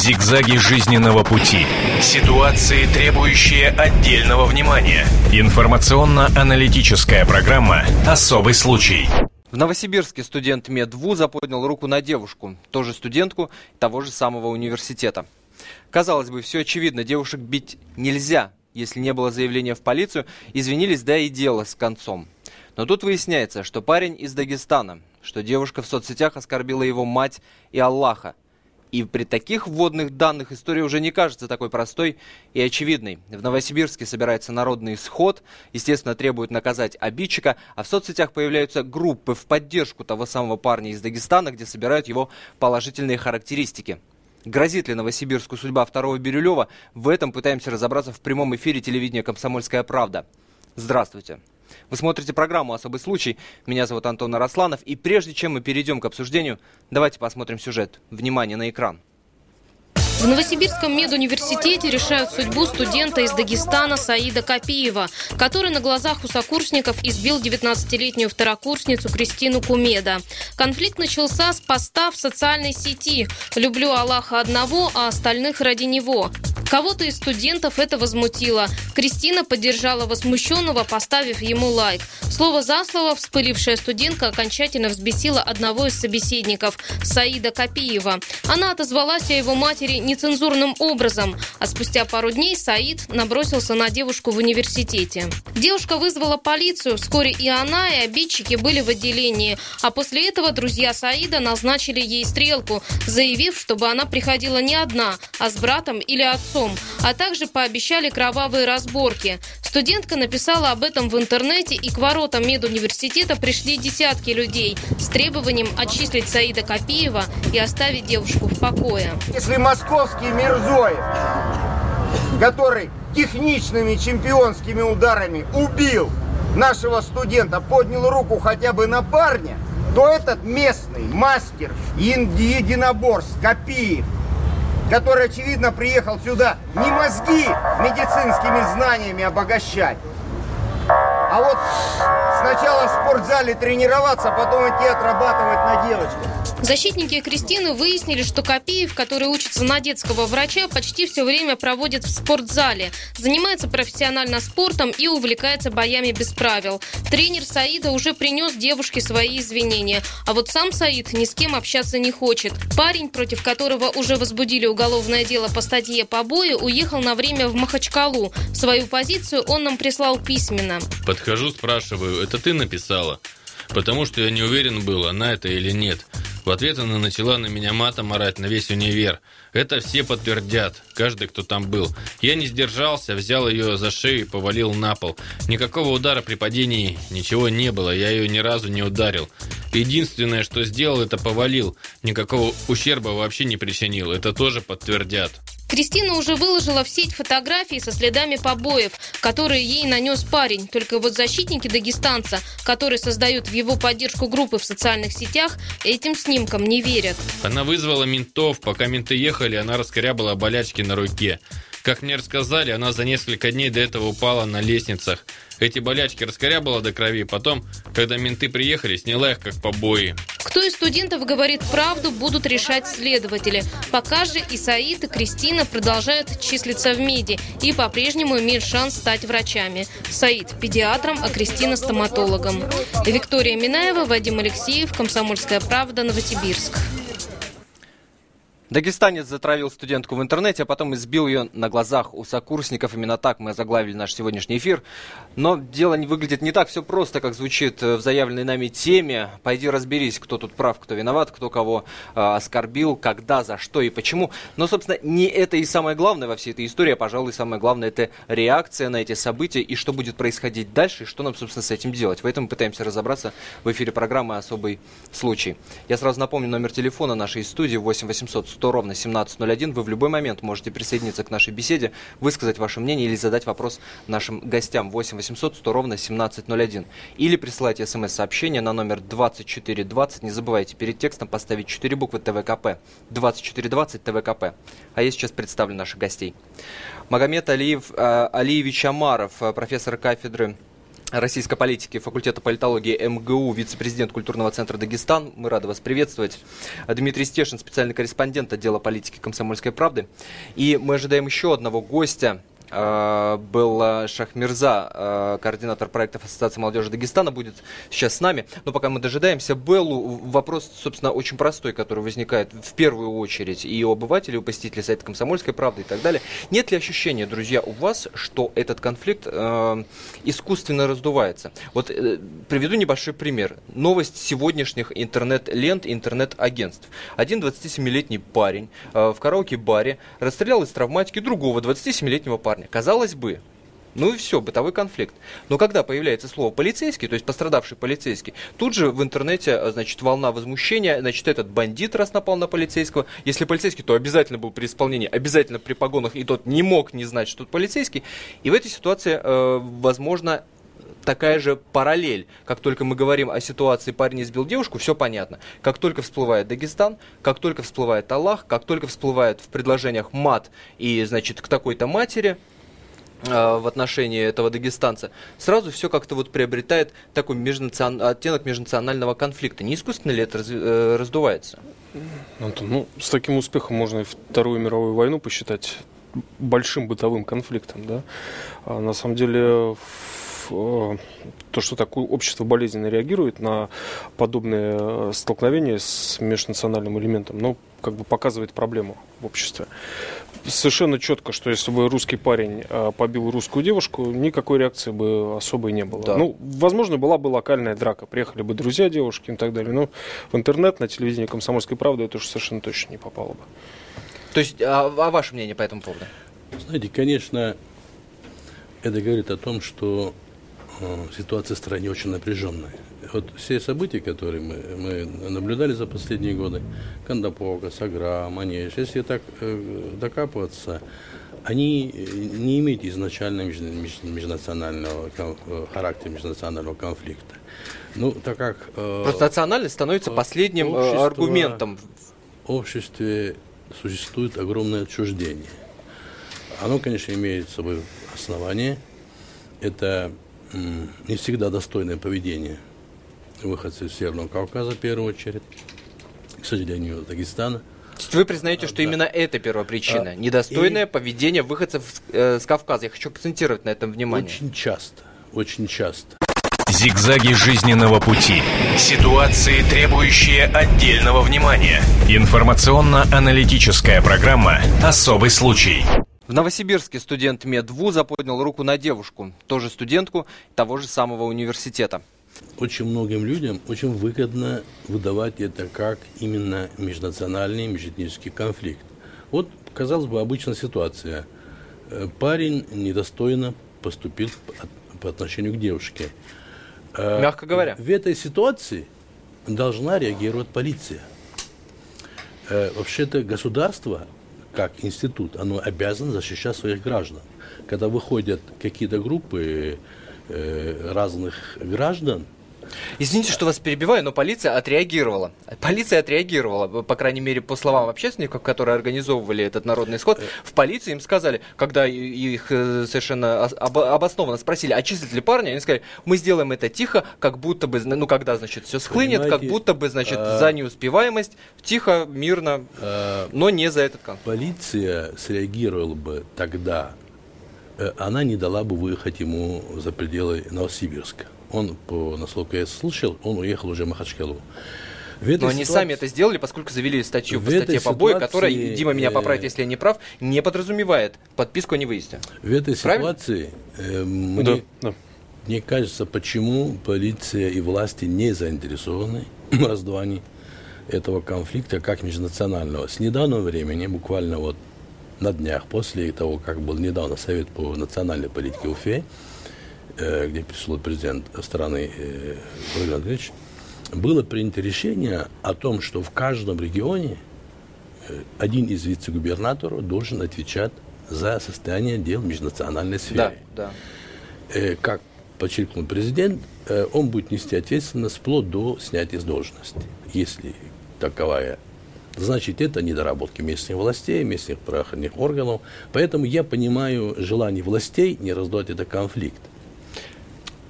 Зигзаги жизненного пути. Ситуации, требующие отдельного внимания. Информационно-аналитическая программа «Особый случай». В Новосибирске студент медвуза поднял руку на девушку, тоже студентку того же самого университета. Казалось бы, все очевидно, девушек бить нельзя, если не было заявления в полицию, извинились, да и дело с концом. Но тут выясняется, что парень из Дагестана, что девушка в соцсетях оскорбила его мать и Аллаха. И при таких вводных данных история уже не кажется такой простой и очевидной. В Новосибирске собирается народный сход, естественно, требуют наказать обидчика, а в соцсетях появляются группы в поддержку того самого парня из Дагестана, где собирают его положительные характеристики. Грозит ли Новосибирску судьба второго Бирюлева? В этом пытаемся разобраться в прямом эфире телевидения «Комсомольская правда». Здравствуйте. Вы смотрите программу «Особый случай». Меня зовут Антон Арасланов. И прежде чем мы перейдем к обсуждению, давайте посмотрим сюжет. Внимание на экран. В Новосибирском медуниверситете решают судьбу студента из Дагестана Саида Копиева, который на глазах у сокурсников избил 19-летнюю второкурсницу Кристину Кумеда. Конфликт начался с поста в социальной сети «Люблю Аллаха одного, а остальных ради него». Кого-то из студентов это возмутило. Кристина поддержала возмущенного, поставив ему лайк. Слово за слово вспылившая студентка окончательно взбесила одного из собеседников, Саида Копиева. Она отозвалась о его матери нецензурным образом, а спустя пару дней Саид набросился на девушку в университете. Девушка вызвала полицию, вскоре и она, и обидчики были в отделении, а после этого друзья Саида назначили ей стрелку, заявив, чтобы она приходила не одна, а с братом или отцом, а также пообещали кровавые разборки. Студентка написала об этом в интернете, и к воротам медуниверситета пришли десятки людей с требованием отчислить Саида Копиева и оставить девушку в покое. Если московский Мирзоев, который техничными чемпионскими ударами убил нашего студента, поднял руку хотя бы на парня, то этот местный мастер единоборств Копиев, который, очевидно, приехал сюда не мозги медицинскими знаниями обогащать, а вот сначала в спортзале тренироваться, потом идти отрабатывать на девочках. Защитники Кристины выяснили, что Копеев, который учится на детского врача, почти все время проводит в спортзале, занимается профессионально спортом и увлекается боями без правил. Тренер Саида уже принес девушке свои извинения, а вот сам Саид ни с кем общаться не хочет. Парень, против которого уже возбудили уголовное дело по статье побои, уехал на время в Махачкалу. Свою позицию он нам прислал письменно. Подхожу, спрашиваю, это ты написала? Потому что я не уверен был, она это или нет. В ответ она начала на меня матом орать на весь универ. Это все подтвердят, каждый, кто там был. Я не сдержался, взял ее за шею и повалил на пол. Никакого удара при падении, ничего не было, я ее ни разу не ударил. Единственное, что сделал, это повалил. Никакого ущерба вообще не причинил, это тоже подтвердят. Кристина уже выложила в сеть фотографии со следами побоев, которые ей нанес парень. Только вот защитники дагестанца, которые создают в его поддержку группы в социальных сетях, этим снимкам не верят. Она вызвала ментов. Пока менты ехали, она раскорябала болячки на руке. Как мне рассказали, она за несколько дней до этого упала на лестницах. Эти болячки раскорябала до крови. Потом, когда менты приехали, сняла их как побои. Кто из студентов говорит правду, будут решать следователи. Пока же и Саид, и Кристина продолжают числиться в МИДе и по-прежнему имеют шанс стать врачами. Саид – педиатром, а Кристина – стоматологом. Виктория Минаева, Вадим Алексеев, Комсомольская правда, Новосибирск. Дагестанец затравил студентку в интернете, а потом избил ее на глазах у сокурсников. Именно так мы заглавили наш сегодняшний эфир. Но дело не выглядит не так все просто, как звучит в заявленной нами теме. Пойди разберись, кто тут прав, кто виноват, кто кого э, оскорбил, когда, за что и почему. Но, собственно, не это и самое главное во всей этой истории, а, пожалуй, самое главное это реакция на эти события и что будет происходить дальше, и что нам, собственно, с этим делать. В этом пытаемся разобраться в эфире программы «Особый случай». Я сразу напомню номер телефона нашей студии 8 800 100 ровно 1701. Вы в любой момент можете присоединиться к нашей беседе, высказать ваше мнение или задать вопрос нашим гостям 8 800 100 ровно 1701. Или присылайте смс-сообщение на номер 2420. Не забывайте перед текстом поставить 4 буквы ТВКП. 2420 ТВКП. А я сейчас представлю наших гостей. Магомед Алиев, э, Алиевич Амаров, э, профессор кафедры российской политики факультета политологии МГУ, вице-президент культурного центра Дагестан. Мы рады вас приветствовать. Дмитрий Стешин, специальный корреспондент отдела политики комсомольской правды. И мы ожидаем еще одного гостя был Шахмирза, э, координатор проектов Ассоциации молодежи Дагестана, будет сейчас с нами. Но пока мы дожидаемся Беллу, вопрос, собственно, очень простой, который возникает в первую очередь и у обывателей, и у посетителей сайта «Комсомольской правды» и так далее. Нет ли ощущения, друзья, у вас, что этот конфликт э, искусственно раздувается? Вот э, приведу небольшой пример. Новость сегодняшних интернет-лент, интернет-агентств. Один 27-летний парень э, в караоке-баре расстрелял из травматики другого 27-летнего парня парня. Казалось бы, ну и все, бытовой конфликт. Но когда появляется слово полицейский, то есть пострадавший полицейский, тут же в интернете, э, значит, волна возмущения, значит, этот бандит раз напал на полицейского. Если полицейский, то обязательно был при исполнении, обязательно при погонах, и тот не мог не знать, что тут полицейский. И в этой ситуации, э, возможно, такая же параллель. Как только мы говорим о ситуации «парень избил девушку», все понятно. Как только всплывает Дагестан, как только всплывает Аллах, как только всплывает в предложениях мат и, значит, к такой-то матери – Э, в отношении этого дагестанца, сразу все как-то вот приобретает такой межнацион... оттенок межнационального конфликта. Не искусственно ли это раз... Э, раздувается? Антон, ну, с таким успехом можно и Вторую мировую войну посчитать большим бытовым конфликтом, да. А на самом деле то, что такое общество болезненно реагирует на подобные столкновения с межнациональным элементом, ну, как бы показывает проблему в обществе совершенно четко, что если бы русский парень э, побил русскую девушку, никакой реакции бы особой не было. Да. Ну, возможно, была бы локальная драка. Приехали бы друзья девушки и так далее. Но в интернет, на телевидении «Комсомольской правды» это уж совершенно точно не попало бы. То есть, а, а ваше мнение по этому поводу? Знаете, конечно, это говорит о том, что э, ситуация в стране очень напряженная вот все события, которые мы, мы наблюдали за последние годы, Кандапога, Сагра, Манеж, если так э, докапываться, они не имеют изначально меж, меж, межнационального э, характера межнационального конфликта. Ну, так как... Э, Просто национальность становится последним э, общество, аргументом. В обществе существует огромное отчуждение. Оно, конечно, имеет с собой основание. Это не всегда достойное поведение – выходцы из Северного Кавказа, в первую очередь, к сожалению, Дагестана. Вы признаете, что да. именно это первопричина? А, Недостойное и... поведение выходцев э, с Кавказа. Я хочу акцентировать на этом внимание. Очень часто, очень часто. Зигзаги жизненного пути. Ситуации, требующие отдельного внимания. Информационно-аналитическая программа «Особый случай». В Новосибирске студент медвуза поднял руку на девушку, тоже студентку того же самого университета очень многим людям очень выгодно выдавать это как именно межнациональный, межэтнический конфликт. Вот, казалось бы, обычная ситуация. Э, парень недостойно поступил по отношению к девушке. Э, Мягко говоря. В этой ситуации должна реагировать полиция. Э, вообще-то государство, как институт, оно обязано защищать своих граждан. Когда выходят какие-то группы Э, разных граждан. Извините, что вас перебиваю, но полиция отреагировала. Полиция отреагировала, по крайней мере, по словам общественников, которые организовывали этот народный сход. Э. В полиции им сказали, когда их э, совершенно обоснованно спросили, а числят ли парня, они сказали, мы сделаем это тихо, как будто бы, ну, когда, значит, все схлынет, как будто бы, значит, а... за неуспеваемость, тихо, мирно, а... но не за этот конфликт. Полиция среагировала бы тогда она не дала бы выехать ему за пределы Новосибирска. Он, по, насколько я слышал, он уехал уже в Махачкалу. В Но ситуации... они сами это сделали, поскольку завели статью в по статье побои, ситуации... которая, Дима меня поправит, если я не прав, не подразумевает подписку о невыезде. В этой Правильно? ситуации э, мне, да, да. мне кажется, почему полиция и власти не заинтересованы в раздувании этого конфликта как межнационального. С недавнего времени, буквально вот на днях, после того, как был недавно Совет по национальной политике Уфе, э, где присутствовал президент страны э, Владимир Андреевич, было принято решение о том, что в каждом регионе э, один из вице-губернаторов должен отвечать за состояние дел в межнациональной сфере. Да, да. Как подчеркнул президент, он будет нести ответственность вплоть до снятия с должности, если таковая значит, это недоработки местных властей, местных правоохранительных органов. Поэтому я понимаю желание властей не раздать этот конфликт.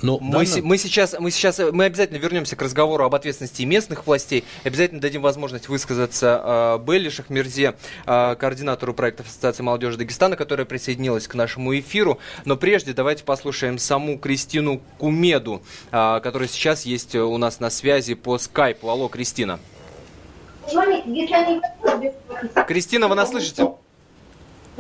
Но мы, данном... мы, сейчас, мы сейчас мы обязательно вернемся к разговору об ответственности местных властей. Обязательно дадим возможность высказаться э, Белли Шахмерзе, э, координатору проекта Ассоциации молодежи Дагестана, которая присоединилась к нашему эфиру. Но прежде давайте послушаем саму Кристину Кумеду, э, которая сейчас есть у нас на связи по скайпу. Алло, Кристина. Кристина, вы нас слышите?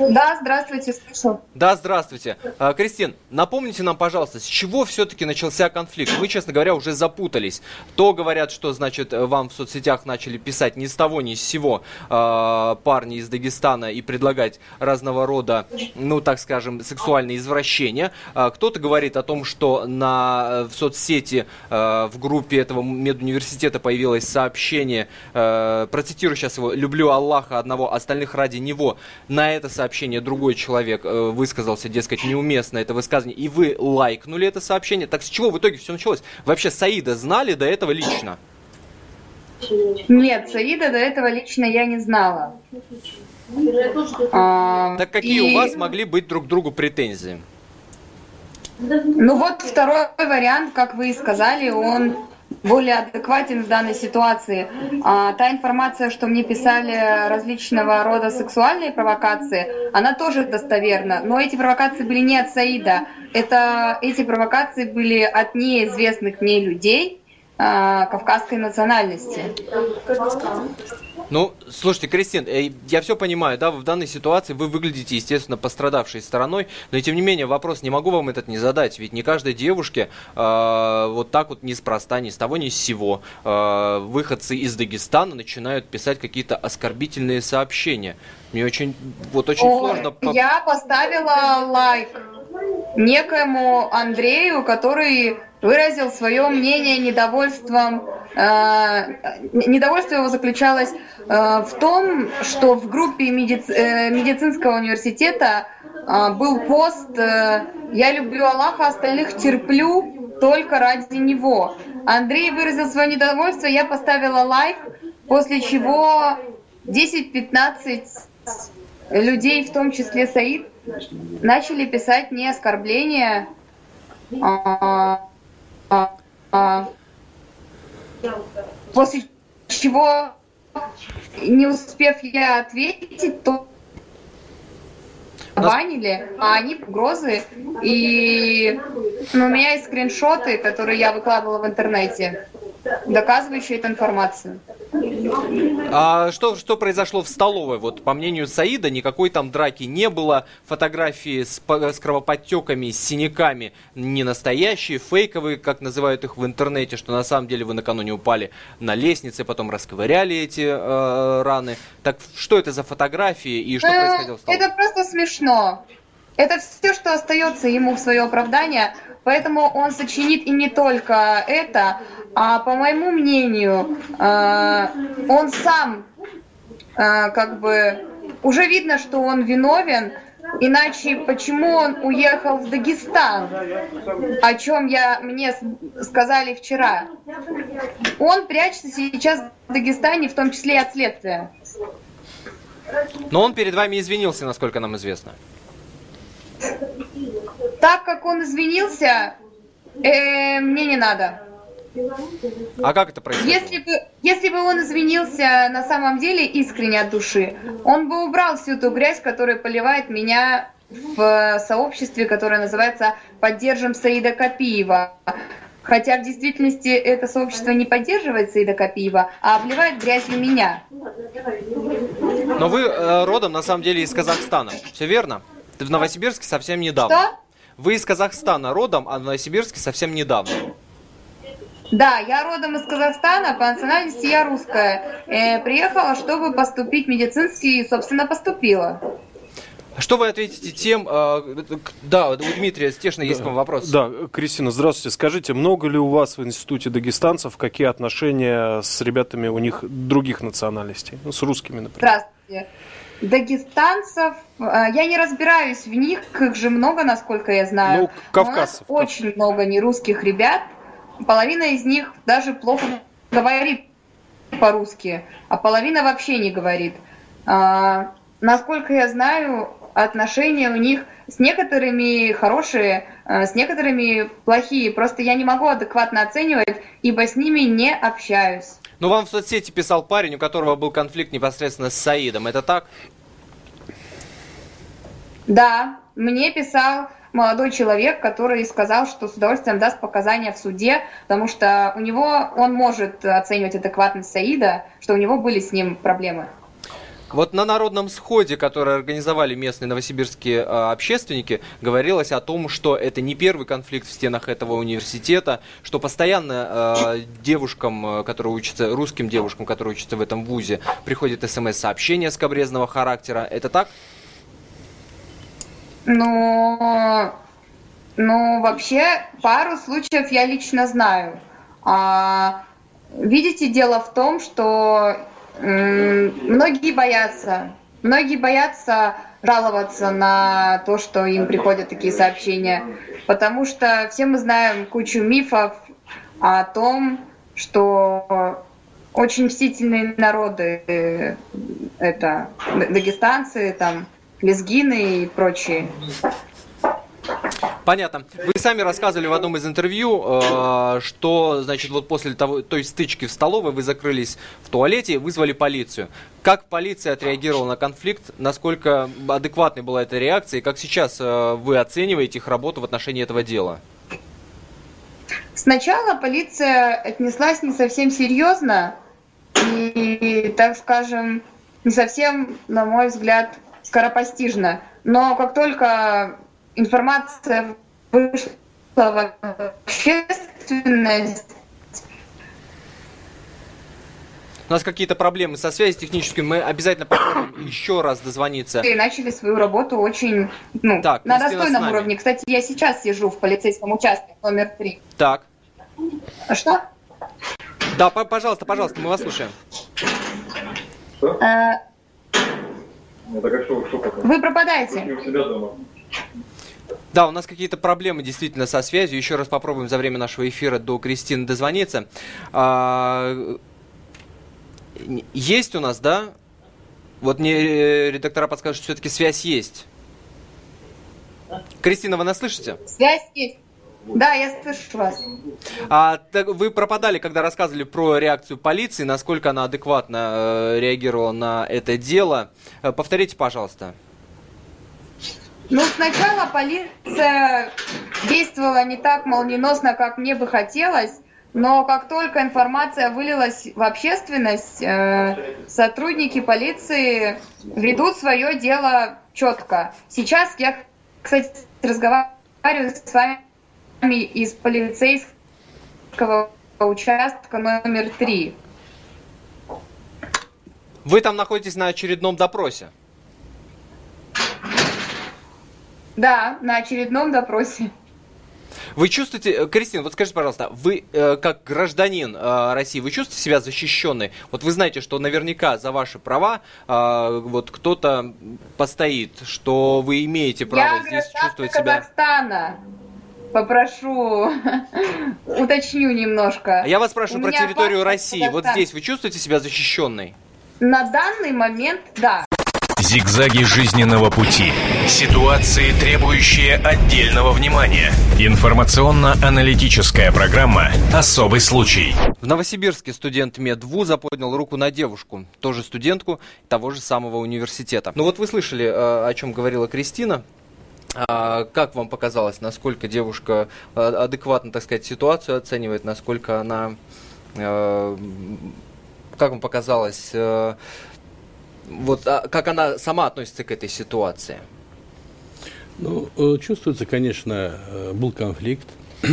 Да, здравствуйте, слышу. Да, здравствуйте. А, Кристин, напомните нам, пожалуйста, с чего все-таки начался конфликт? Мы, честно говоря, уже запутались. То говорят, что, значит, вам в соцсетях начали писать ни с того, ни с сего э, парни из Дагестана и предлагать разного рода, ну, так скажем, сексуальные извращения. А, кто-то говорит о том, что на, в соцсети, в группе этого медуниверситета появилось сообщение, э, процитирую сейчас его, «Люблю Аллаха одного, остальных ради него». На это сообщение сообщение другой человек э, высказался, дескать, неуместно это высказывание, и вы лайкнули это сообщение, так с чего в итоге все началось? Вообще Саида знали до этого лично? Нет, Саида до этого лично я не знала. А, так какие и... у вас могли быть друг другу претензии? Ну вот второй вариант, как вы и сказали, он более адекватен в данной ситуации. А, та информация, что мне писали различного рода сексуальные провокации, она тоже достоверна. Но эти провокации были не от Саида. Это, эти провокации были от неизвестных мне людей, а, кавказской национальности. Ну, слушайте, Кристин, э, я все понимаю, да, в данной ситуации вы выглядите, естественно, пострадавшей стороной, но и тем не менее вопрос, не могу вам этот не задать, ведь не каждой девушке э, вот так вот неспроста, ни с того, ни с сего э, выходцы из Дагестана начинают писать какие-то оскорбительные сообщения. Мне очень, вот очень О, сложно... Я поставила лайк некоему Андрею, который выразил свое мнение недовольством. Э, недовольство его заключалось э, в том, что в группе медици э, медицинского университета был пост «Я люблю Аллаха, остальных терплю только ради него». Андрей выразил свое недовольство, я поставила лайк, после чего 10-15 людей, в том числе Саид, начали писать не оскорбления, а, после чего, не успев я ответить, то банили, а они угрозы. И ну, у меня есть скриншоты, которые я выкладывала в интернете доказывающие эту информацию. А что, что произошло в столовой? Вот по мнению Саида, никакой там драки не было. Фотографии с, с кровоподтеками, с синяками не настоящие, фейковые, как называют их в интернете, что на самом деле вы накануне упали на лестнице, потом расковыряли эти э, раны. Так что это за фотографии и что э, происходило в столовой? Это просто смешно. Это все, что остается ему в свое оправдание. Поэтому он сочинит и не только это, а по моему мнению, э, он сам э, как бы уже видно, что он виновен, иначе почему он уехал в Дагестан, о чем я мне сказали вчера. Он прячется сейчас в Дагестане, в том числе и от следствия. Но он перед вами извинился, насколько нам известно. Так как он извинился, э, мне не надо. А как это происходит? Если бы, если бы он извинился на самом деле искренне от души, он бы убрал всю ту грязь, которая поливает меня в сообществе, которое называется «Поддержим Саида Копиева». Хотя в действительности это сообщество не поддерживает Саида Копиева, а обливает грязью меня. Но вы э, родом на самом деле из Казахстана, все верно? В Новосибирске совсем недавно. Что? Вы из Казахстана родом, а в Новосибирске совсем недавно. Да, я родом из Казахстана, по национальности я русская. Э, приехала, чтобы поступить в медицинский, и, собственно, поступила. Что вы ответите тем, э, да, у Дмитрия Стешина есть к вам вопрос. Да, Кристина, здравствуйте. Скажите, много ли у вас в институте дагестанцев, какие отношения с ребятами у них других национальностей, ну, с русскими, например? Здравствуйте. Дагестанцев, э, я не разбираюсь в них, их же много, насколько я знаю. Ну, кавказцев. Очень много нерусских ребят, половина из них даже плохо говорит по-русски, а половина вообще не говорит. А, насколько я знаю, отношения у них с некоторыми хорошие, э, с некоторыми плохие. Просто я не могу адекватно оценивать, ибо с ними не общаюсь. Ну, вам в соцсети писал парень, у которого был конфликт непосредственно с Саидом. Это так? Да, мне писал молодой человек, который сказал, что с удовольствием даст показания в суде, потому что у него он может оценивать адекватность Саида, что у него были с ним проблемы. Вот на народном сходе, который организовали местные новосибирские э, общественники, говорилось о том, что это не первый конфликт в стенах этого университета, что постоянно э, девушкам, которые учатся, русским девушкам, которые учатся в этом вузе, приходят смс-сообщения скобрезного характера. Это так? Ну, ну, вообще, пару случаев я лично знаю. А, видите, дело в том, что многие боятся. Многие боятся жаловаться на то, что им приходят такие сообщения, потому что все мы знаем кучу мифов о том, что очень мстительные народы э, это дагестанцы, там, лезгины и прочие. Понятно. Вы сами рассказывали в одном из интервью, э, что, значит, вот после того, той стычки в столовой вы закрылись в туалете вызвали полицию. Как полиция отреагировала на конфликт? Насколько адекватной была эта реакция? И как сейчас э, вы оцениваете их работу в отношении этого дела? Сначала полиция отнеслась не совсем серьезно и, так скажем, не совсем, на мой взгляд, скоропостижно. Но как только информация вышла в общественность, у нас какие-то проблемы со связью технической, мы обязательно попробуем еще раз дозвониться. И начали свою работу очень ну, так, на достойном уровне. Кстати, я сейчас сижу в полицейском участке номер три. Так. А что? Да, пожалуйста, пожалуйста, мы вас слушаем. А, Вы пропадаете. Да, у нас какие-то проблемы действительно со связью. Еще раз попробуем за время нашего эфира до Кристины дозвониться. А, есть у нас, да? Вот мне э, редактора подскажут, что все-таки связь есть. Кристина, вы нас слышите? Связь есть. Да, я слышу вас. А, так вы пропадали, когда рассказывали про реакцию полиции, насколько она адекватно э, реагировала на это дело. Э, повторите, пожалуйста. Ну, сначала полиция действовала не так молниеносно, как мне бы хотелось, но как только информация вылилась в общественность, э, сотрудники полиции ведут свое дело четко. Сейчас я, кстати, разговариваю с вами из полицейского участка номер три. Вы там находитесь на очередном допросе? Да, на очередном допросе. Вы чувствуете, э, Кристина, вот скажите, пожалуйста, вы э, как гражданин э, России, вы чувствуете себя защищенной? Вот вы знаете, что наверняка за ваши права э, вот кто-то постоит, что вы имеете право Я здесь чувствовать себя. Казахстана. Попрошу, уточню немножко. Я вас спрашиваю про территорию России. Вот здесь вы чувствуете себя защищенной? На данный момент, да. Зигзаги жизненного пути. Ситуации, требующие отдельного внимания. Информационно-аналитическая программа «Особый случай». В Новосибирске студент медвуза поднял руку на девушку, тоже студентку того же самого университета. Ну вот вы слышали, э, о чем говорила Кристина. А как вам показалось, насколько девушка э, адекватно, так сказать, ситуацию оценивает, насколько она, э, как вам показалось, вот а как она сама относится к этой ситуации? Ну, э, чувствуется, конечно, э, был конфликт.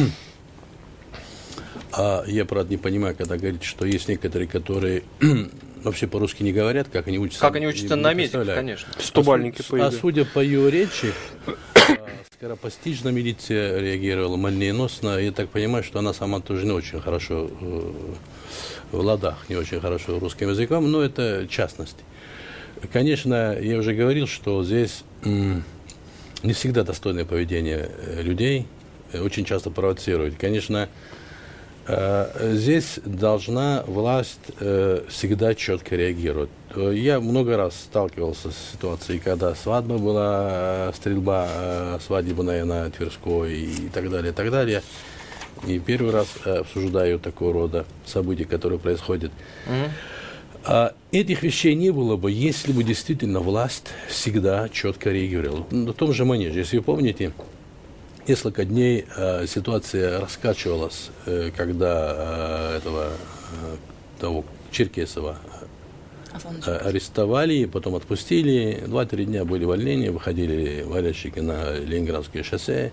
А я, правда, не понимаю, когда говорите, что есть некоторые, которые вообще по-русски не говорят, как они учатся. Как они учатся на медике, конечно. Стобальники а, а судя по ее речи, а, скоропостижно милиция реагировала молниеносно. Я так понимаю, что она сама тоже не очень хорошо э, в ладах, не очень хорошо русским языком, но это частности. Конечно, я уже говорил, что здесь не всегда достойное поведение э, людей, э, очень часто провоцирует. Конечно, Э, здесь должна власть всегда четко реагировать. Я много раз сталкивался с ситуацией, когда свадьба была, стрельба свадебная на Тверской и так далее, и так далее. И первый раз обсуждаю такого рода события, которые происходят. Mm-hmm. А этих вещей не было бы, если бы действительно власть всегда четко реагировала. На том же манеже, если вы помните, несколько дней э, ситуация раскачивалась, э, когда э, этого э, того Черкесова э, арестовали, потом отпустили. Два-три дня были увольнения, выходили валящики на Ленинградское шоссе.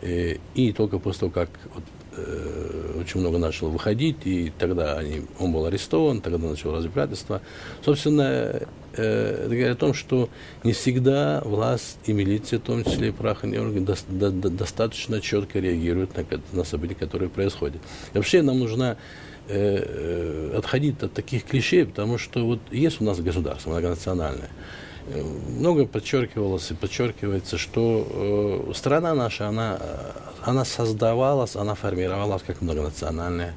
И, и только после того, как вот, э, очень много начало выходить, и тогда они, он был арестован, тогда начало разбирательство. Собственно, э, это говорит о том, что не всегда власть и милиция, в том числе и правоохранительные органы, до, до, до, достаточно четко реагируют на, на события, которые происходят. И вообще нам нужно э, э, отходить от таких клише, потому что вот есть у нас государство многонациональное, много подчеркивалось и подчеркивается, что э, страна наша, она, она создавалась, она формировалась как многонациональная,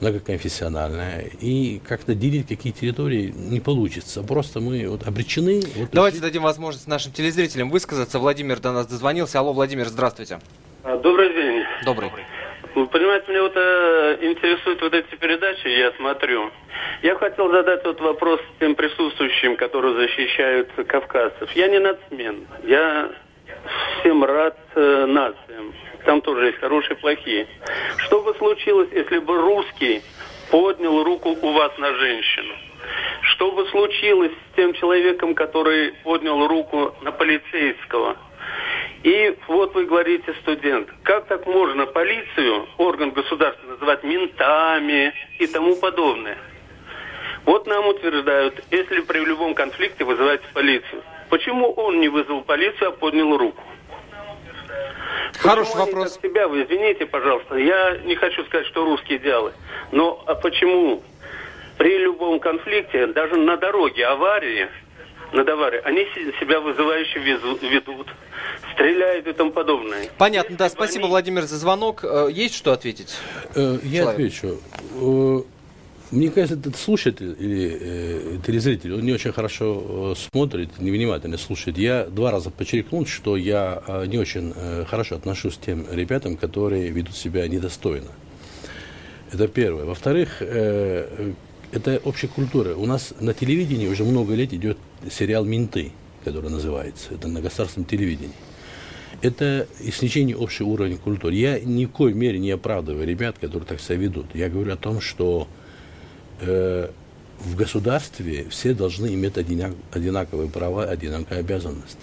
многоконфессиональная. И как-то делить какие территории не получится. Просто мы вот обречены. Вот Давайте дадим возможность нашим телезрителям высказаться. Владимир до нас дозвонился. Алло, Владимир, здравствуйте. А, добрый день. Добрый. Вы понимаете, меня вот э, интересуют вот эти передачи, я смотрю. Я хотел задать вот вопрос тем присутствующим, которые защищают кавказцев. Я не нацмен, я всем рад э, нациям. Там тоже есть хорошие и плохие. Что бы случилось, если бы русский поднял руку у вас на женщину? Что бы случилось с тем человеком, который поднял руку на полицейского? И вот вы говорите, студент, как так можно полицию, орган государства, называть ментами и тому подобное? Вот нам утверждают, если при любом конфликте вызывать полицию. Почему он не вызвал полицию, а поднял руку? Хороший почему вопрос. Себя, вы извините, пожалуйста, я не хочу сказать, что русские идеалы, но а почему при любом конфликте, даже на дороге аварии, на аварии, они себя вызывающе ведут, стреляют и тому подобное. Понятно, Если да, спасибо, они... Владимир, за звонок. Э, есть что ответить? Э, я Человек? отвечу. Э, мне кажется, этот слушатель или э, телезритель, он не очень хорошо э, смотрит, невнимательно слушает. Я два раза подчеркнул, что я э, не очень э, хорошо отношусь к тем ребятам, которые ведут себя недостойно. Это первое. Во-вторых, э, это общая культура. У нас на телевидении уже много лет идет сериал «Менты», который называется. Это на государственном телевидении это снижение общего уровня культуры. Я ни в коей мере не оправдываю ребят, которые так себя ведут. Я говорю о том, что э, в государстве все должны иметь одинак, одинаковые права, одинаковые обязанности.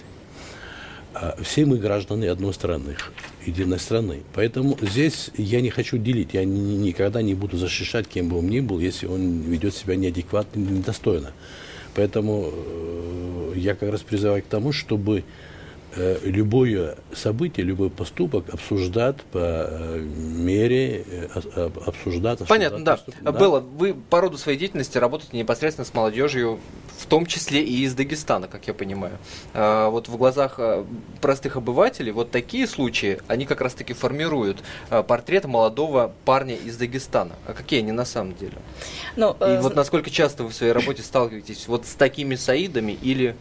А все мы граждане одной страны, единой страны. Поэтому здесь я не хочу делить. Я ни, никогда не буду защищать, кем бы он ни был, если он ведет себя неадекватно, недостойно. Поэтому э, я как раз призываю к тому, чтобы любое событие, любой поступок обсуждать по э, мере, э, обсуждать. Понятно, да. Да. Было, вы по роду своей деятельности работаете непосредственно с молодежью, в том числе и из Дагестана, как я понимаю. А, вот в глазах простых обывателей вот такие случаи, они как раз-таки формируют портрет молодого парня из Дагестана. А какие они на самом деле? Ну, и э... вот насколько часто вы в своей работе сталкиваетесь вот с такими саидами или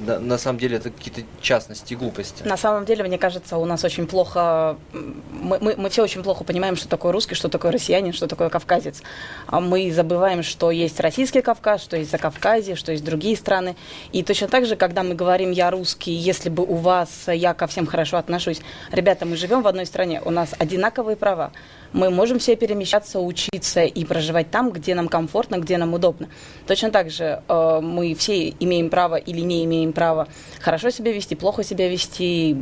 да, на самом деле это какие-то частности, глупости. На самом деле, мне кажется, у нас очень плохо, мы, мы, мы все очень плохо понимаем, что такое русский, что такое россиянин, что такое кавказец. А мы забываем, что есть российский Кавказ, что есть Закавказье, что есть другие страны. И точно так же, когда мы говорим «я русский», если бы у вас я ко всем хорошо отношусь, ребята, мы живем в одной стране, у нас одинаковые права мы можем все перемещаться, учиться и проживать там, где нам комфортно, где нам удобно. Точно так же э, мы все имеем право или не имеем права хорошо себя вести, плохо себя вести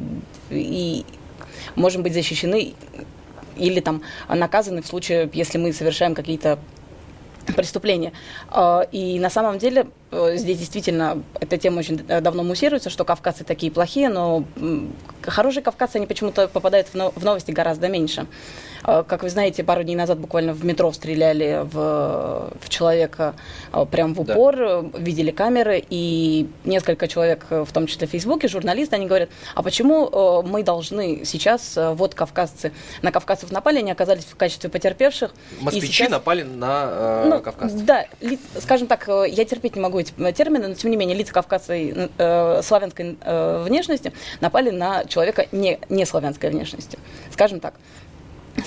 и можем быть защищены или там наказаны в случае, если мы совершаем какие-то преступления. Э, и на самом деле э, здесь действительно эта тема очень давно муссируется, что кавказцы такие плохие, но хорошие кавказцы, они почему-то попадают в новости гораздо меньше. А, как вы знаете, пару дней назад буквально в метро стреляли в, в человека а, прям в упор, да. видели камеры, и несколько человек, в том числе в Фейсбуке, журналисты, они говорят, а почему мы должны сейчас, вот кавказцы, на кавказцев напали, они оказались в качестве потерпевших. Москвичи сейчас... напали на э, ну, кавказцев. Да, ли, скажем так, э, я терпеть не могу эти термины, но тем не менее лица кавказской э, славянской э, внешности напали на человека не, не славянской внешности, скажем так.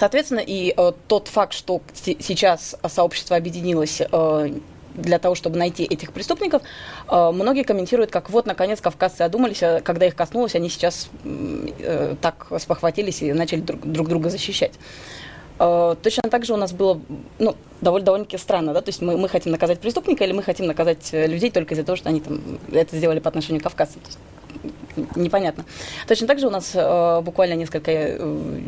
Соответственно, и э, тот факт, что сейчас сообщество объединилось э, для того, чтобы найти этих преступников, э, многие комментируют, как вот, наконец, кавказцы одумались, а когда их коснулось, они сейчас э, так спохватились и начали друг, друг друга защищать. Э, точно так же у нас было ну, довольно, довольно-таки странно, да, то есть мы, мы хотим наказать преступника или мы хотим наказать э, людей только из-за того, что они там это сделали по отношению к кавказцам. То есть, непонятно. Точно так же у нас э, буквально несколько э,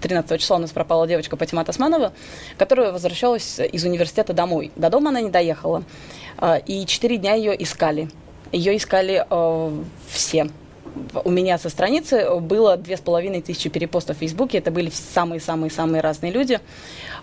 13 числа у нас пропала девочка Патима Тасманова, которая возвращалась из университета домой. До дома она не доехала. А, и четыре дня ее искали. Ее искали э, все у меня со страницы было две с половиной тысячи перепостов в Фейсбуке. Это были самые-самые-самые разные люди.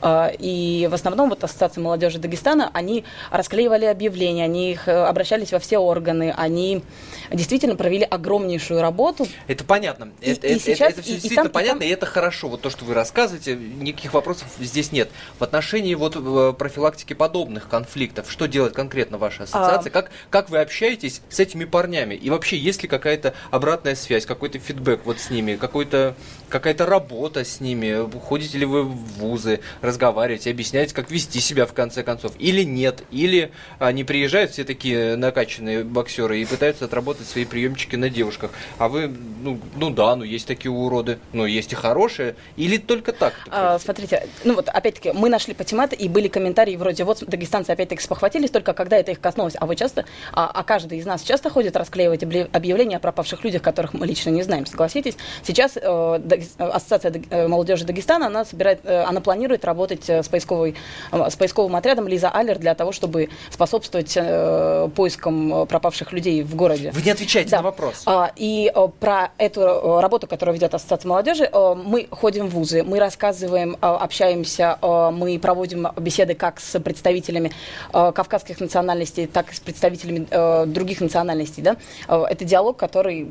А, и в основном вот Ассоциация молодежи Дагестана, они расклеивали объявления, они их э, обращались во все органы, они действительно провели огромнейшую работу. Это понятно. И, это, и это, сейчас, это, это все и, действительно и там, понятно, и, там... и это хорошо. Вот то, что вы рассказываете, никаких вопросов здесь нет. В отношении вот э, профилактики подобных конфликтов, что делает конкретно ваша ассоциация? А... Как, как вы общаетесь с этими парнями? И вообще, есть ли какая-то обратная связь, какой-то фидбэк вот с ними, какой-то, какая-то работа с ними? Ходите ли вы в вузы, разговариваете, объясняете, как вести себя в конце концов? Или нет? Или они приезжают все такие накачанные боксеры и пытаются отработать свои приемчики на девушках? А вы, ну, ну да, ну есть такие уроды, но есть и хорошие. Или только так? А, смотрите, ну вот опять-таки мы нашли патимат и были комментарии вроде вот дагестанцы опять-таки спохватились только когда это их коснулось. А вы часто, а, а каждый из нас часто ходит расклеивать объявления о пропавших людях, которых мы лично не знаем, согласитесь? Сейчас э, Ассоциация э, молодежи Дагестана, она собирает, э, она планирует работать э, с, поисковой, э, с поисковым отрядом Лиза Алер для того, чтобы способствовать э, поискам пропавших людей в городе. Вы не отвечаете да. на вопрос. А, и э, про эту работу, которую ведет Ассоциация молодежи, э, мы ходим в вузы, мы рассказываем, э, общаемся, э, мы проводим беседы как с представителями э, кавказских национальностей, так и с представителями э, других национальностей. Да? Э, это диалог, который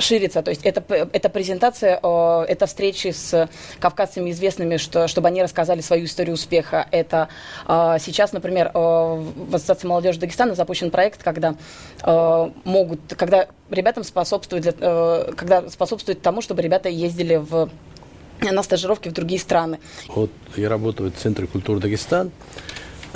ширится. То есть это, это презентация, это встречи с кавказцами известными, что, чтобы они рассказали свою историю успеха. Это э, сейчас, например, в Ассоциации молодежи Дагестана запущен проект, когда э, могут, когда ребятам способствует, э, когда способствует тому, чтобы ребята ездили в на стажировки в другие страны. Вот я работаю в Центре культуры Дагестан.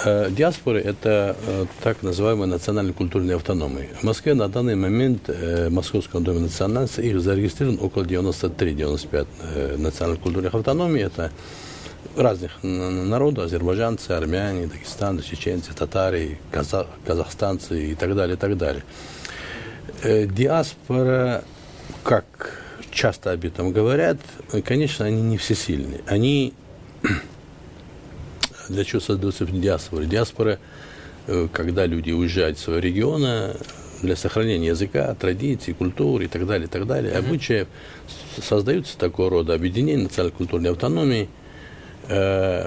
Э, диаспоры – это э, так называемые национальные культурные автономии. В Москве на данный момент э, в Московском доме национальности их зарегистрировано около 93-95 национальных культурных автономий. Это разных народов, азербайджанцы, армяне, дагестанцы, чеченцы, татары, казах, казахстанцы и так далее, и так далее. Диаспора, как часто об этом говорят, конечно, они не всесильны. Они для чего создается диаспора? Диаспора, э, когда люди уезжают из своего региона, для сохранения языка, традиций, культуры и так далее, и так далее, uh-huh. обычаев, создаются такого рода объединения национальной культурной автономии. Э,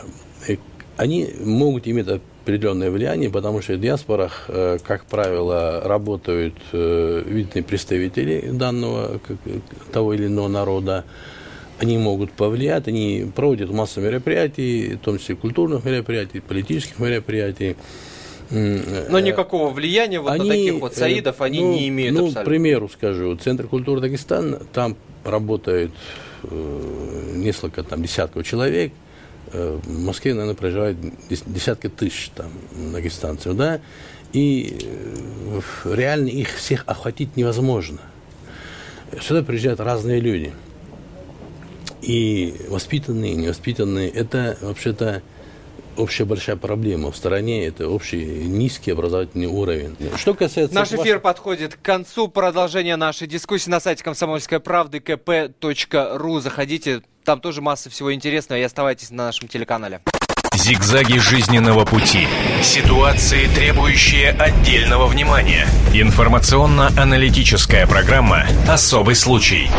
они могут иметь определенное влияние, потому что в диаспорах, э, как правило, работают видные представители данного того или иного народа, они могут повлиять, они проводят массу мероприятий, в том числе культурных мероприятий, политических мероприятий. Но никакого влияния вот они, на таких вот саидов они ну, не имеют ну, абсолютно. к примеру скажу, Центр культуры Дагестан, там работает э, несколько там десятков человек, э, в Москве, наверное, проживает десятки тысяч там дагестанцев, да, и э, реально их всех охватить невозможно. Сюда приезжают разные люди – и воспитанные, и невоспитанные, это вообще-то общая большая проблема в стране, это общий низкий образовательный уровень. Что касается... Наш эфир ваш... подходит к концу. Продолжение нашей дискуссии на сайте комсомольской правды kp.ru. Заходите, там тоже масса всего интересного и оставайтесь на нашем телеканале. Зигзаги жизненного пути. Ситуации, требующие отдельного внимания. Информационно-аналитическая программа «Особый случай».